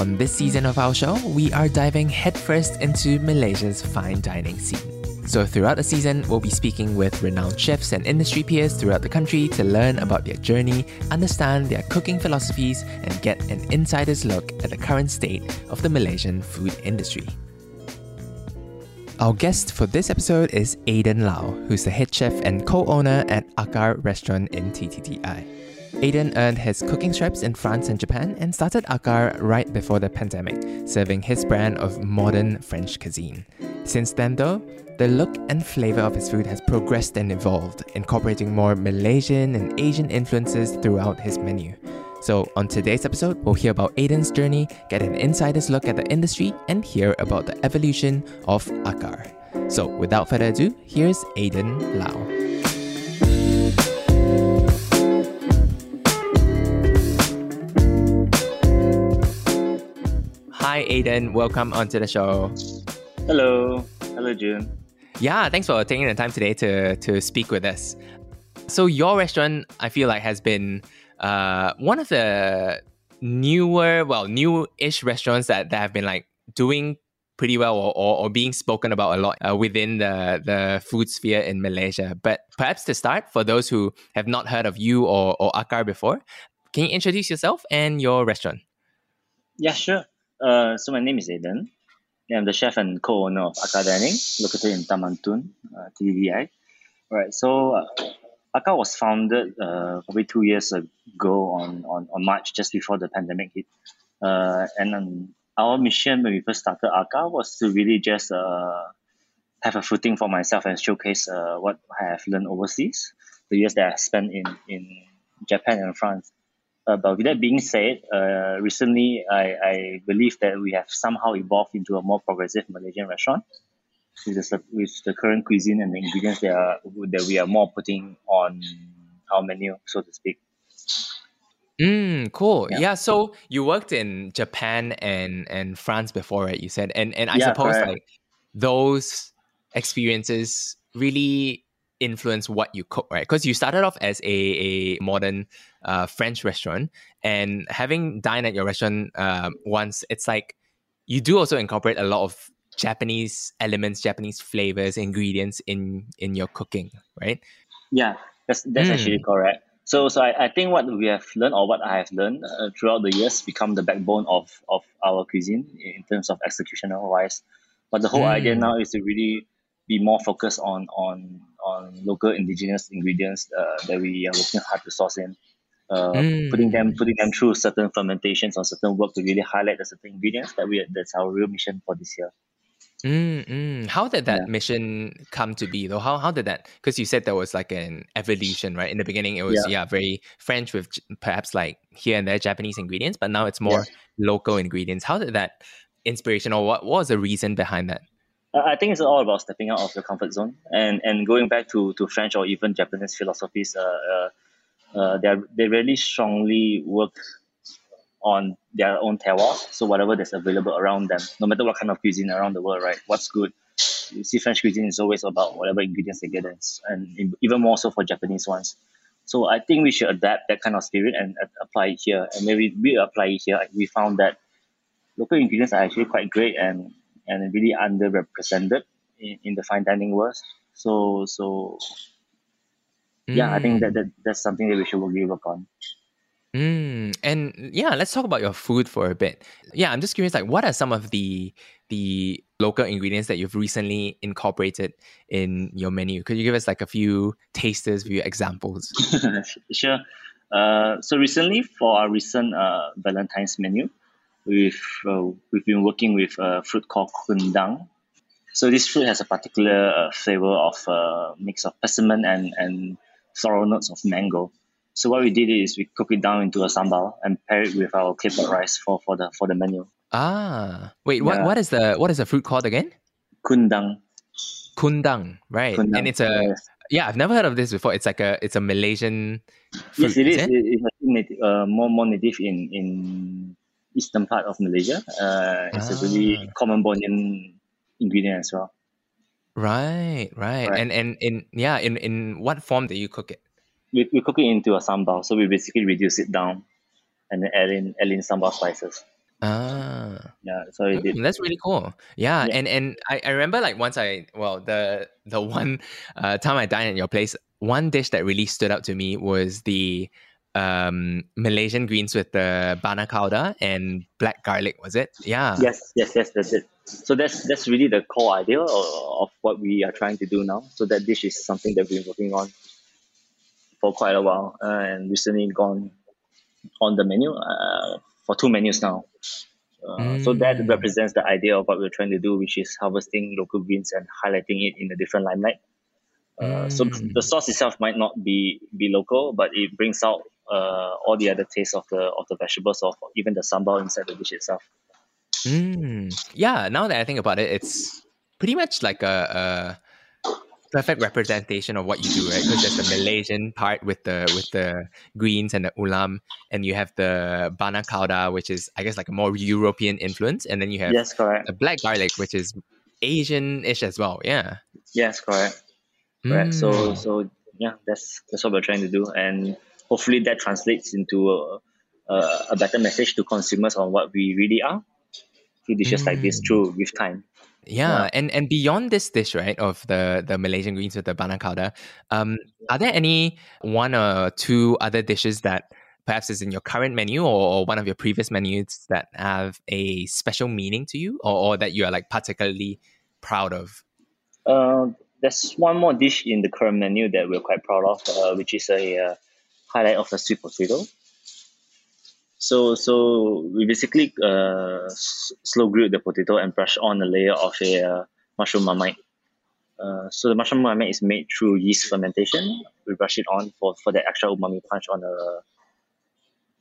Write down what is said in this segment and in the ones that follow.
On this season of our show, we are diving headfirst into Malaysia's fine dining scene. So, throughout the season, we'll be speaking with renowned chefs and industry peers throughout the country to learn about their journey, understand their cooking philosophies, and get an insider's look at the current state of the Malaysian food industry. Our guest for this episode is Aidan Lau, who's the head chef and co owner at Akar Restaurant in TTDI. Aidan earned his cooking stripes in France and Japan and started Akar right before the pandemic, serving his brand of modern French cuisine. Since then, though, the look and flavor of his food has progressed and evolved, incorporating more Malaysian and Asian influences throughout his menu. So, on today's episode, we'll hear about Aidan's journey, get an insider's look at the industry, and hear about the evolution of Akar. So, without further ado, here's Aidan Lau. Hi, Aidan. Welcome onto the show. Hello. Hello, Jun. Yeah, thanks for taking the time today to to speak with us. So your restaurant, I feel like, has been uh, one of the newer, well, new-ish restaurants that, that have been like doing pretty well or, or, or being spoken about a lot uh, within the, the food sphere in Malaysia. But perhaps to start, for those who have not heard of you or, or Akar before, can you introduce yourself and your restaurant? Yeah, sure. Uh, so my name is Aidan. I'm the chef and co-owner of Akar Dining, located in Taman Tun, uh, TTDI. Right. So uh, was founded uh, probably two years ago on, on, on March, just before the pandemic hit. Uh, and um, our mission when we first started Akar was to really just uh, have a footing for myself and showcase uh, what I have learned overseas, the years that I spent in, in Japan and France. Uh, but with that being said, uh, recently I, I believe that we have somehow evolved into a more progressive Malaysian restaurant with the, with the current cuisine and the ingredients that, are, that we are more putting on our menu, so to speak. Mm, cool. Yeah. yeah. So you worked in Japan and and France before, right? You said, and and I yeah, suppose correct. like those experiences really influence what you cook, right? Because you started off as a, a modern uh, French restaurant, and having dined at your restaurant uh, once, it's like you do also incorporate a lot of Japanese elements, Japanese flavors, ingredients in in your cooking, right? Yeah, that's that's mm. actually correct. So, so I, I think what we have learned or what I have learned uh, throughout the years become the backbone of, of our cuisine in terms of executional wise. But the whole mm. idea now is to really be more focused on on on local indigenous ingredients uh, that we are working hard to source in. Uh, mm. putting them putting them through certain fermentations or certain work to really highlight the certain ingredients that we that's our real mission for this year. Mm, mm. How did that yeah. mission come to be though? How how did that? Because you said there was like an evolution, right? In the beginning, it was yeah, yeah very French with perhaps like here and there Japanese ingredients, but now it's more yeah. local ingredients. How did that inspiration or what, what was the reason behind that? I think it's all about stepping out of your comfort zone and, and going back to, to French or even Japanese philosophies. Uh, uh, uh they they really strongly work on their own terroir. So whatever that's available around them, no matter what kind of cuisine around the world, right? What's good? You see, French cuisine is always about whatever ingredients they get, in, and even more so for Japanese ones. So I think we should adapt that kind of spirit and apply it here. And maybe we apply it here, we found that local ingredients are actually quite great and and really underrepresented in, in the fine dining world. So so yeah, I think that, mm. that that's something that we should really work on. Mm, and yeah, let's talk about your food for a bit. Yeah, I'm just curious, like, what are some of the the local ingredients that you've recently incorporated in your menu? Could you give us like a few tasters, few examples? sure. Uh, so recently, for our recent uh, Valentine's menu, we've uh, we've been working with a fruit called kundang. So this fruit has a particular uh, flavor of a uh, mix of persimmon and and floral notes of mango. So what we did is we cook it down into a sambal and pair it with our claypot rice for, for the for the menu. Ah, wait, what, Yeah. what is the what is the fruit called again? Kundang. Kundang, right? Kundang. And it's a yes. yeah, I've never heard of this before. It's like a it's a Malaysian fruit. Yes, it is. it? It- It's uh, more more native in in eastern part of Malaysia. Uh, it's a really Ah. common Bornean ingredient as well. Right, right, Right. And and in yeah, in in what form do you cook it? We, we cook it into a sambal, so we basically reduce it down and then add in add in sambal spices. Ah, Yeah, so it did. Mm, that's really cool. Yeah, Yeah. and and I, I remember like once I well the the one uh, time I dined at your place, one dish that really stood out to me was the um Malaysian greens with the bagna cauda and black garlic. Was it? Yeah. Yes, yes, yes, that's it. So that's that's really the core idea of, of what we are trying to do now. So that dish is something that we've been working on for quite a while, uh, and recently gone on the menu uh, for two menus now. Uh, So that Mm. represents the idea of what we're trying to do, which is harvesting local greens and highlighting it in a different limelight. Uh, So Mm. the sauce itself might not be be local, but it brings out uh, all the other tastes of the of the vegetables, or even the sambal inside the dish itself. Mm. Yeah, now that I think about it, it's pretty much like a, a perfect representation of what you do, right? Because there's the Malaysian part with the with the greens and the ulam, and you have the bagna cauda, which is I guess like a more European influence, and then you have Yes, correct. the black garlic, which is Asian-ish as well. Yeah. Yes, correct. So Mm. so yeah, that's that's what we're trying to do, and hopefully that translates into a, a, a better message to consumers on what we really are through dishes like this Mm. through with time. Yeah, and and beyond this dish, right, of the the Malaysian greens with the bagna cauda, um, are there any one or two other dishes that perhaps is in your current menu or, or one of your previous menus that have a special meaning to you, or, or that you are like particularly proud of? Uh, there's one more dish in the current menu that we're quite proud of, uh, which is a uh, highlight of the sweet potato. So so we basically uh, slow grill the potato and brush on a layer of a uh, mushroom marmite. Uh, so the mushroom marmite is made through yeast fermentation. We brush it on for, for the extra umami punch on the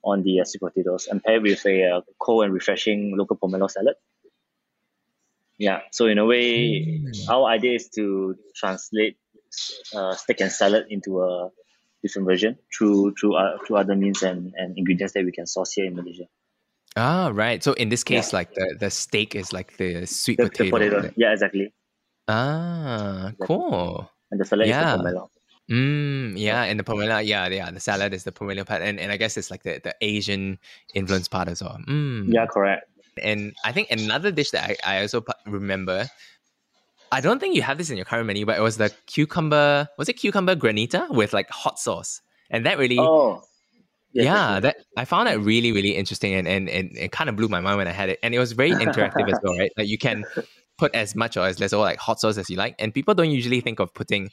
on the uh, sweet potatoes and pair with a cold and refreshing local pomelo salad. Yeah, so in a way, Mm. our idea is to translate uh, steak and salad into a different version through through uh, through other means and, and ingredients that we can source here in Malaysia. Ah, right. So in this case, Yeah. like the, the steak is like the sweet The, the potato. potato, right? yeah, exactly, Ah, cool. and the salad Yeah. is the pomelo. Mm, yeah, and the pomelo, yeah, yeah, the salad is the pomelo part, and, and I guess it's like the, the Asian influence part as well. Mm. Yeah, correct. And I think another dish that I, I also remember, I don't think you have this in your current menu, but it was the cucumber, was it cucumber granita with like hot sauce? And that really, Oh, yes, yeah, that I found that really, really interesting and, and, and it kind of blew my mind when I had it. And it was very interactive as well, right? Like you can put as much or as less or like hot sauce as you like. And people don't usually think of putting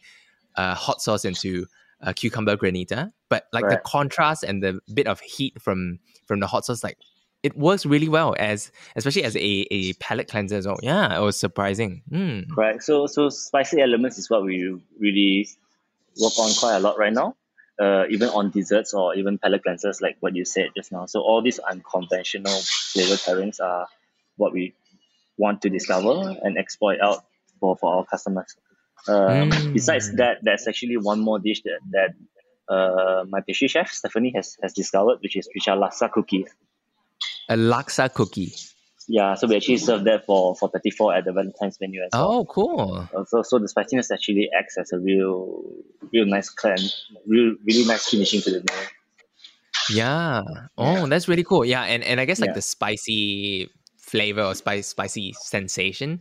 uh, hot sauce into uh, cucumber granita, but like the contrast and the bit of heat from from the hot sauce, like it works really well as especially as a, a palate cleanser as well. Yeah, it was surprising. Mm. Correct. So so spicy elements is what we really work on quite a lot right now. Uh, even on desserts or even palate cleansers, like what you said just now. So all these unconventional flavor pairings are what we want to discover and exploit out for, for our customers. Um, Mm. Besides that, there's actually one more dish that that uh, my pastry chef Stephanie has, has discovered, which is which are laksa cookies. A laksa cookie. Yeah, so we actually serve that for for 34 at the Valentine's menu as well. Oh, cool. Uh, so so the spiciness actually acts as a real real nice cleanse, real really nice finishing to the meal. Yeah. Oh, that's really cool. Yeah, and, and I guess like Yeah. the spicy flavor or spice spicy sensation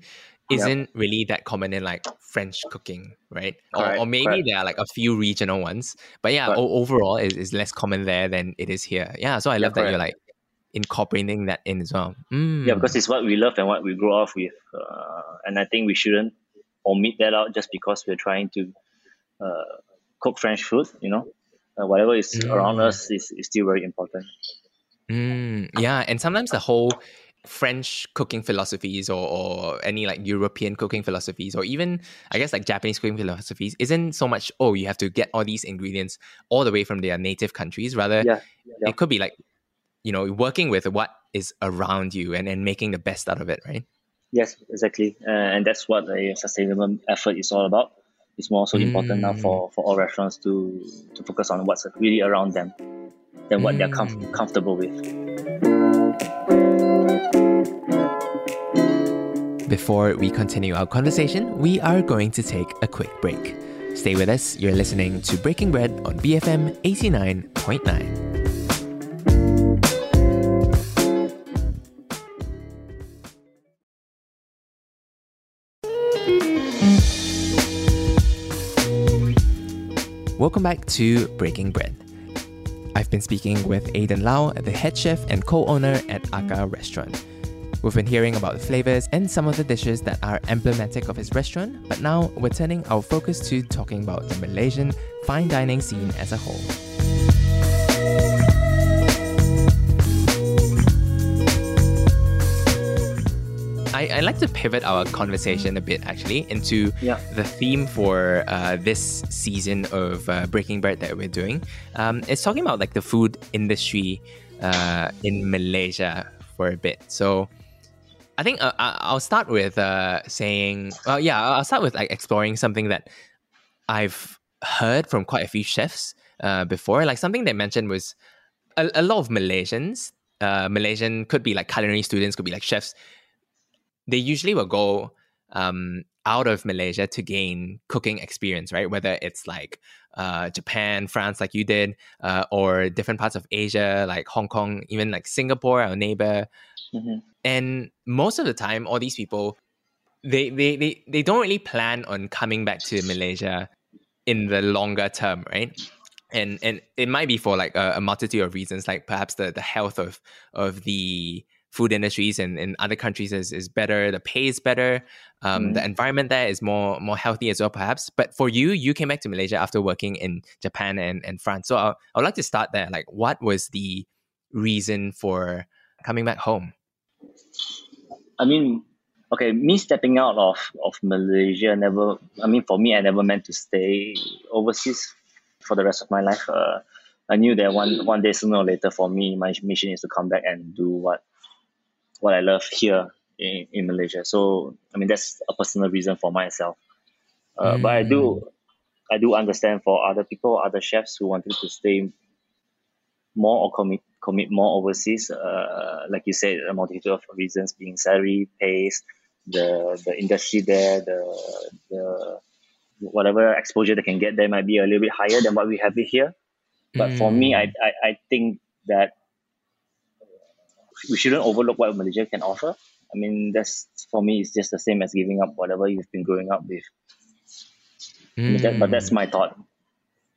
isn't really that common in like French cooking, right? Or, Correct, or maybe correct. there are like a few regional ones, but yeah, Correct. overall is is less common there than it is here. Yeah, so I Yeah, love that you're like incorporating that in as well. Mm. Yeah, because it's what we love and what we grow up with, uh, and I think we shouldn't omit that out just because we're trying to uh, cook French food. You know, uh, whatever is around Mm. us is, is still very important. Mm, yeah, and sometimes the whole French cooking philosophies or, or any like European cooking philosophies or even I guess like Japanese cooking philosophies isn't so much oh you have to get all these ingredients all the way from their native countries rather Yeah, yeah. it could be like you know working with what is around you and, and making the best out of it, right? Yes, exactly, uh, and that's what a sustainable effort is all about. It's more so important now for, for all restaurants to to focus on what's really around them than what they're com- comfortable with. Before we continue our conversation, we are going to take a quick break. Stay with us. You're listening to Breaking Bread on BFM 89.9. Welcome back to Breaking Bread. I've been speaking with Aidan Lau, the head chef and co owner at Akar Restaurant. We've been hearing about the flavors and some of the dishes that are emblematic of his restaurant, but now we're turning our focus to talking about the Malaysian fine dining scene as a whole. I, like to pivot our conversation a bit actually into Yeah. the theme for uh, this season of uh, Breaking Bread that we're doing. Um, it's talking about like the food industry uh, in Malaysia for a bit. So I think uh, I- I'll start with uh, saying, well, yeah, I'll start with like exploring something that I've heard from quite a few chefs uh, before. Like something they mentioned was a, a lot of Malaysians, uh, Malaysian could be like culinary students, could be like chefs. They usually will go um, out of Malaysia to gain cooking experience, right? Whether it's like uh, Japan, France, like you did, uh, or different parts of Asia, like Hong Kong, even like Singapore, our neighbor. Mhm. And most of the time, all these people, they, they, they, they don't really plan on coming back to Malaysia in the longer term, right? And and it might be for like a, a multitude of reasons, like perhaps the, the health of of the food industries in, in other countries is, is better, the pay is better, um, the environment there is more more healthy as well, perhaps. But for you, you came back to Malaysia after working in Japan and, and France. So I, I would like to start there. Like, what was the reason for coming back home? I mean, okay, me stepping out of, of Malaysia never, I mean, for me, I never meant to stay overseas for the rest of my life. Uh, I knew that one, one day, sooner or later, for me, my mission is to come back and do what, what I love here in, in Malaysia. So, I mean, that's a personal reason for myself. Uh, But I do, I do understand for other people, other chefs who wanted to stay more or commit commit more overseas. Uh, like you said, a multitude of reasons being salary, pace, the the industry there, the the whatever exposure they can get there might be a little bit higher than what we have it here. But for me, I, I I think that we shouldn't overlook what Malaysia can offer. I mean, that's for me, it's just the same as giving up whatever you've been growing up with. I mean, that, but that's my thought.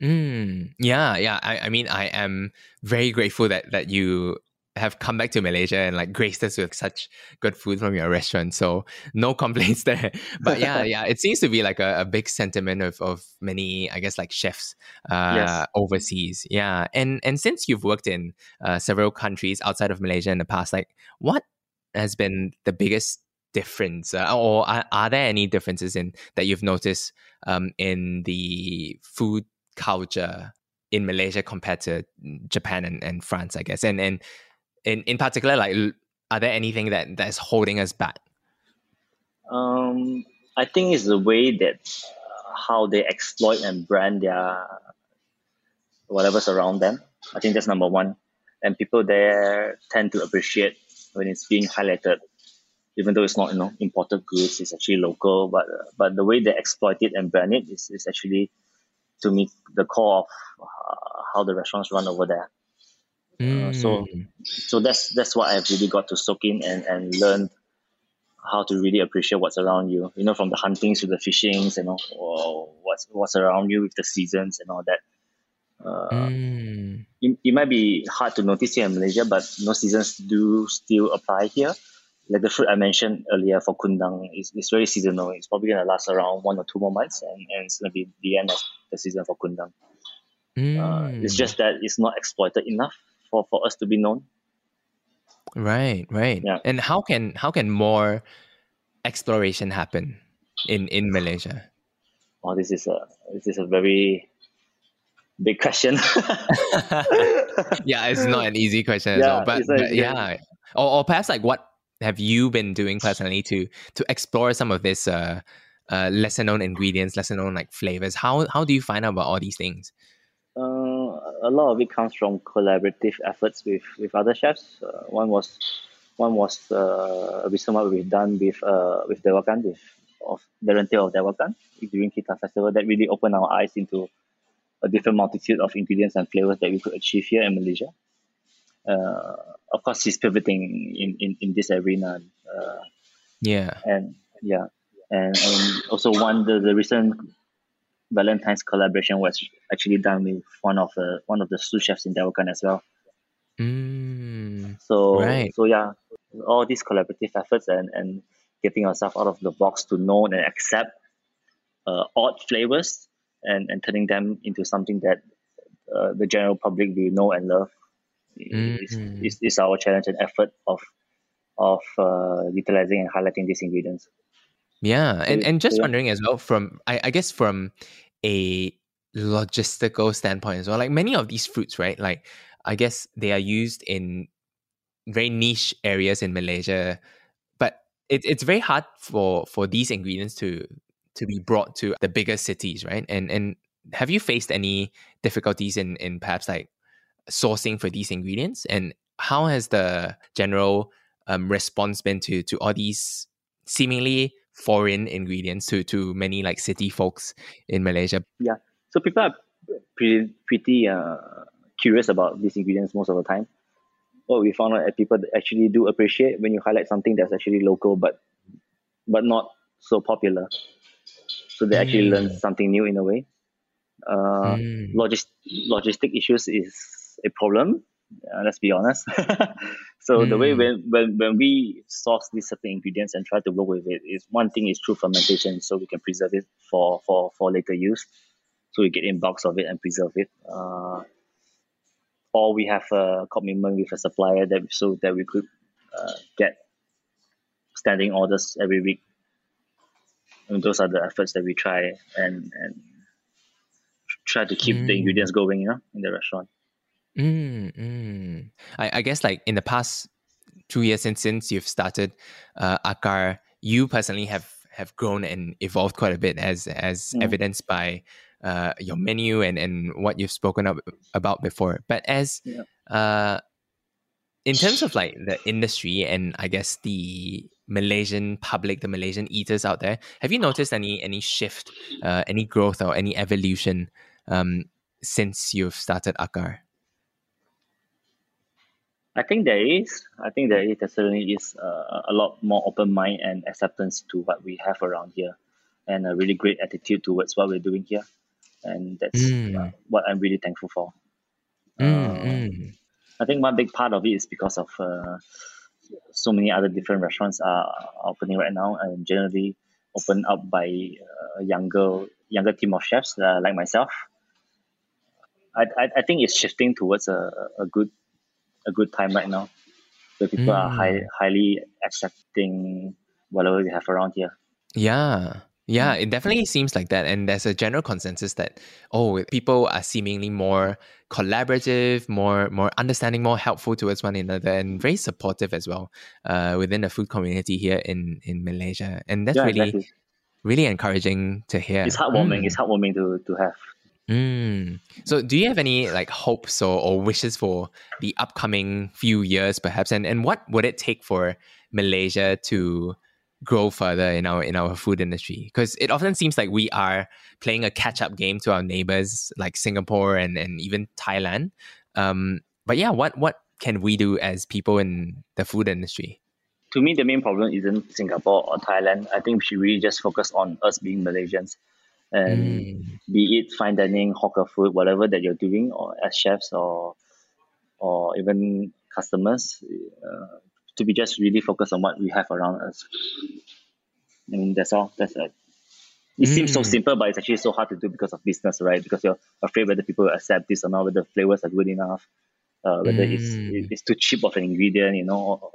Mm, yeah, yeah. I, I mean, I am very grateful that that you have come back to Malaysia and like graced us with such good food from your restaurant. So no complaints there. But yeah, yeah, it seems to be like a, a big sentiment of of many, I guess, like chefs uh, Yes. overseas. Yeah, and and since you've worked in uh, several countries outside of Malaysia in the past, like what has been the biggest difference, uh, or are, are there any differences in that you've noticed um, in the food culture in Malaysia compared to Japan and, and France, I guess. And and in, in particular, like are there anything that that's holding us back? Um, I think it's the way that how they exploit and brand their whatever's around them. I think that's number one. And people there tend to appreciate when it's being highlighted, even though it's not you know imported goods, it's actually local. But uh, but the way they exploit it and brand it is, is actually to me the core of uh, how the restaurants run over there. Uh, so Mm. so that's that's what I've really got to soak in and and learn how to really appreciate what's around you. You know, from the huntings to the fishings, you know, or what's what's around you with the seasons and all that. Uh, Mm. it, it might be hard to notice here in Malaysia, but no seasons do still apply here. Like the fruit I mentioned earlier for kundang is it's very seasonal. It's probably gonna last around one or two more months, and, and it's gonna be the end of the season for kundang. Uh, it's Mm. just that it's not exploited enough for, for us to be known. right, right. Yeah. And how can how can more exploration happen in in Malaysia? Oh, this is a this is a very big question. yeah, it's not an easy question yeah, well, but, but yeah, or, or perhaps like what have you been doing personally to to explore some of this uh, uh, lesser known ingredients, lesser known like flavors? How how do you find out about all these things? Uh, a lot of it comes from collaborative efforts with with other chefs. Uh, one was one was uh, a recent one we've done with uh, with Dewakan with of the rental of Dewakan during Kita Festival that really opened our eyes into a different multitude of ingredients and flavors that we could achieve here in Malaysia. Uh, of course, he's pivoting in, in, in this arena. Uh, yeah. And yeah. And, and also one the, the recent Valentine's collaboration was actually done with one of the one of the sous chefs in Dewakan as well. Mm, so right. so yeah, all these collaborative efforts and, and getting ourselves out of the box to know and accept uh, odd flavors and, and turning them into something that uh, the general public will know and love mm-hmm. is, is, is, our challenge and effort of of uh, utilizing and highlighting these ingredients. Yeah, and, and just wondering as well from I, I guess from a logistical standpoint as well, like many of these fruits, right? Like I guess they are used in very niche areas in Malaysia, but it, it's very hard for for these ingredients to to be brought to the bigger cities, right? And and have you faced any difficulties in in perhaps like sourcing for these ingredients? And how has the general um, response been to to all these seemingly foreign ingredients to to many like city folks in Malaysia? Yeah, so people are pretty pretty uh, curious about these ingredients most of the time. What we found out that people actually do appreciate when you highlight something that's actually local, but but not so popular so they actually mm. learn something new in a way. Uh, mm. logis- logistic issues is a problem. Uh, let's be honest. so mm. the way mm. when, when when we source these certain ingredients and try to work with it is one thing is through fermentation, so we can preserve it for for for later use. So we get in bulks of it and preserve it. Uh, or we have a commitment with a supplier that so that we could uh, get standing orders every week and those are the efforts that we try and and try to keep mm. the ingredients going, you know, in the restaurant. Mm, mm. I, I guess like in the past two years since since you've started uh, Akar, you personally have have grown and evolved quite a bit as as mm. evidenced by uh, your menu and and what you've spoken up about before. But as yeah. uh, in terms of like the industry and I guess the Malaysian public, the Malaysian eaters out there, have you noticed any any shift, uh, any growth or any evolution um, since you've started Akar? I think there is. I think there is. There certainly is uh, a lot more open mind and acceptance to what we have around here, and a really great attitude towards what we're doing here, and that's mm. uh, what I'm really thankful for. Mm, mm. I think one big part of it is because of uh, so many other different restaurants are opening right now and generally opened up by uh, a younger younger team of chefs uh, like myself. I, I, I think it's shifting towards a, a good a good time right now. So people mm. are high, highly accepting whatever we have around here. Yeah. Yeah, it definitely seems like that. And there's a general consensus that, oh, people are seemingly more collaborative, more more understanding, more helpful towards one another, and very supportive as well uh, within the food community here in, in Malaysia. And that's yeah, really exactly. really encouraging to hear. It's heartwarming. Mm. It's heartwarming to, to have. Mm. So, do you have any like hopes or, or wishes for the upcoming few years, perhaps? And and what would it take for Malaysia to grow further in our in our food industry because it often seems like we are playing a catch up game to our neighbors like Singapore and and even Thailand. Um, but yeah, what what can we do as people in the food industry? To me, the main problem isn't Singapore or Thailand. I think we should really just focus on us being Malaysians, and mm. be it fine dining, hawker food, whatever that you're doing, or as chefs or or even customers. Uh, to be just really focused on what we have around us. I mean, that's all. That's it. It mm. seems so mm. simple, but it's actually so hard to do because of business, right? Because you're afraid whether people accept this or not, whether the flavors are good enough, uh, whether mm. it's it's too cheap of an ingredient, you know.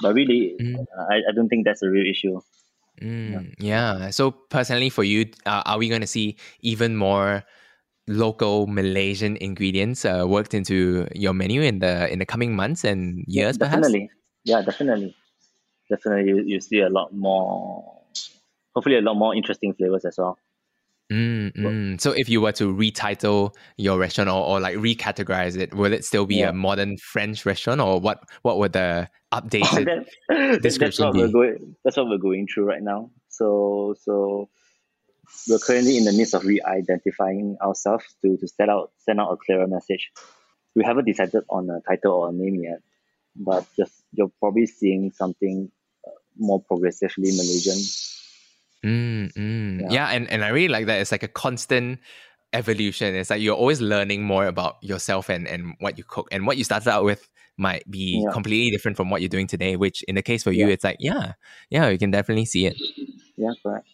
But really, mm. I, I don't think that's a real issue. Mm, yeah. yeah. So personally, for you, uh, are we going to see even more local Malaysian ingredients uh, worked into your menu in the in the coming months and years, yeah, definitely. Yeah, definitely, definitely. You, you see a lot more. Hopefully, a lot more interesting flavors as well. Mm, mm. So, if you were to retitle your restaurant or, or like recategorize it, will it still be yeah. a modern French restaurant, or what? What would the updated that, description that's what be? We're going, that's what we're going through right now. So, so we're currently in the midst of re-identifying ourselves to, to set out send out a clearer message. We haven't decided on a title or a name yet, but just you're probably seeing something uh, more progressively Malaysian. Mm, mm. Yeah. yeah, and, and I really like that. It's like a constant evolution. It's like you're always learning more about yourself and, and what you cook. And what you started out with might be yeah. completely different from what you're doing today, which in the case for you, yeah. it's like, yeah, yeah, you can definitely see it. Yeah, correct.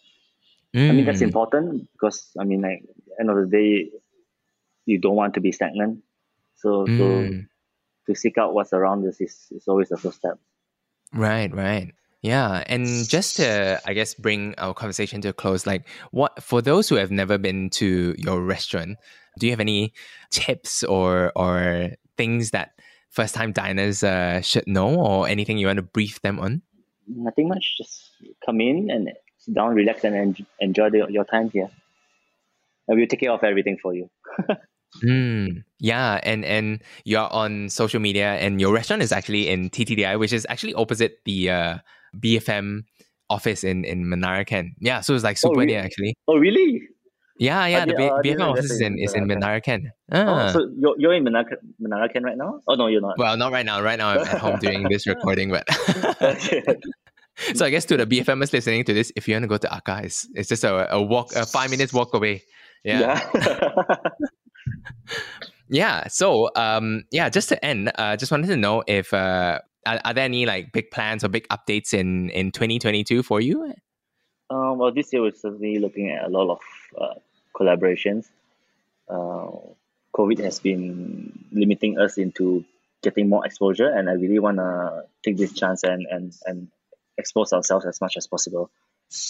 Mm. I mean, that's mm. important because, I mean, like, end of the day, you don't want to be stagnant. So, mm. so to seek out what's around us is, is always the first step. Right, right. Yeah, and just to I guess bring our conversation to a close, like what for those who have never been to your restaurant, do you have any tips or or things that first time diners uh, should know, or anything you want to brief them on? Nothing much. Just come in and sit down, relax, and enjoy the, your time here. And we'll take care of everything for you. mm, yeah, and and you're on social media, and your restaurant is actually in TTDI, which is actually opposite the uh, BFM office in in Menara Ken. Yeah, so it's like super oh, really? near actually. Oh, really? Yeah, yeah. the B- BFM office is in is in Menara Ken. Ah. Oh, so you're, you're in Ken right now? Oh no, you're not. Well, not right now. Right now, I'm at home doing this recording, but. so I guess to the BFMers listening to this, if you want to go to Akar, it's, it's just a, a walk, a five minutes walk away. Yeah. Yeah. yeah. So um, yeah, just to end, uh, just wanted to know if uh, are, are there any like big plans or big updates in in 2022 for you? Um, well, this year we're certainly looking at a lot of uh, collaborations. Uh, COVID has been limiting us into getting more exposure, and I really want to take this chance and, and, and expose ourselves as much as possible.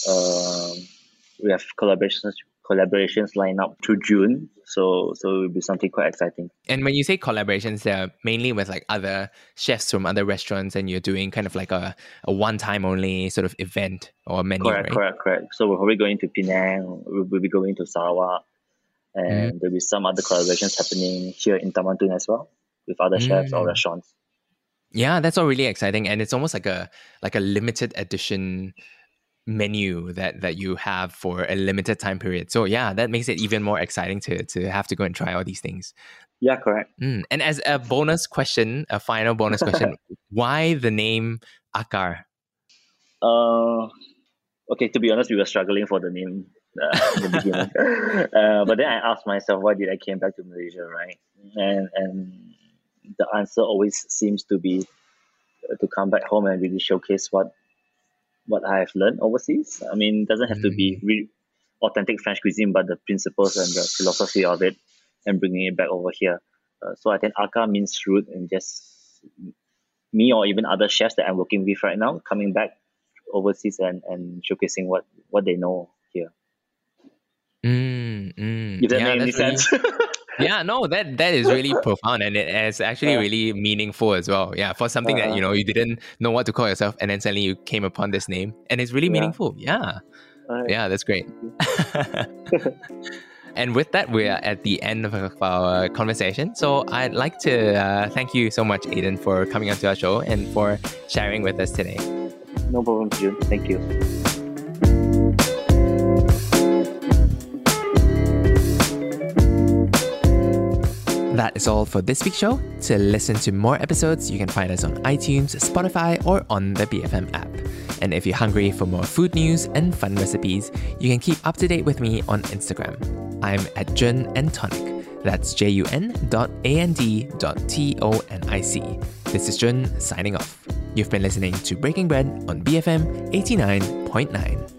Um, we have collaborations collaborations line up through June. So so it will be something quite exciting. And when you say collaborations, they're mainly with like other chefs from other restaurants and you're doing kind of like a, a one time only sort of event or menu. Correct, right? correct, correct. So we're probably going to Penang, we'll be going to Sarawak, and mm. there'll be some other collaborations happening here in Taman Tun as well with other mm. chefs or restaurants. Yeah, that's all really exciting. And it's almost like a like a limited edition menu that that you have for a limited time period. So yeah, that makes it even more exciting to to have to go and try all these things. Yeah, correct. Mm. And as a bonus question, a final bonus question, why the name Akar? Uh, okay. To be honest, we were struggling for the name uh, the beginning, uh, but then I asked myself, why did I came back to Malaysia, right? And and the answer always seems to be to come back home and really showcase what what I have learned overseas. I mean, it doesn't have mm. to be mm. re- authentic French cuisine, but the principles and the philosophy of it and bringing it back over here. Uh, so I think Akar means root and just me or even other chefs that I'm working with right now coming back overseas and, and showcasing what, what they know here. Mm, mm. If that yeah, makes any sense. yeah, no, that that is really profound and it is actually yeah. really meaningful as well. Yeah, for something that you know you didn't know what to call yourself, and then suddenly you came upon this name, and it's really yeah. meaningful. Yeah, yeah, that's great. and with that, we are at the end of our conversation. So I'd like to uh, thank you so much, Aidan, for coming onto our show and for sharing with us today. No problem, Jun. Thank you. Is all for this week's show. To listen to more episodes, you can find us on iTunes, Spotify, or on the BFM app. And if you're hungry for more food news and fun recipes, you can keep up to date with me on Instagram. I'm at Jun and Tonic. That's J U N dot A N D dot T O N I C. This is Jun signing off. You've been listening to Breaking Bread on BFM 89.9.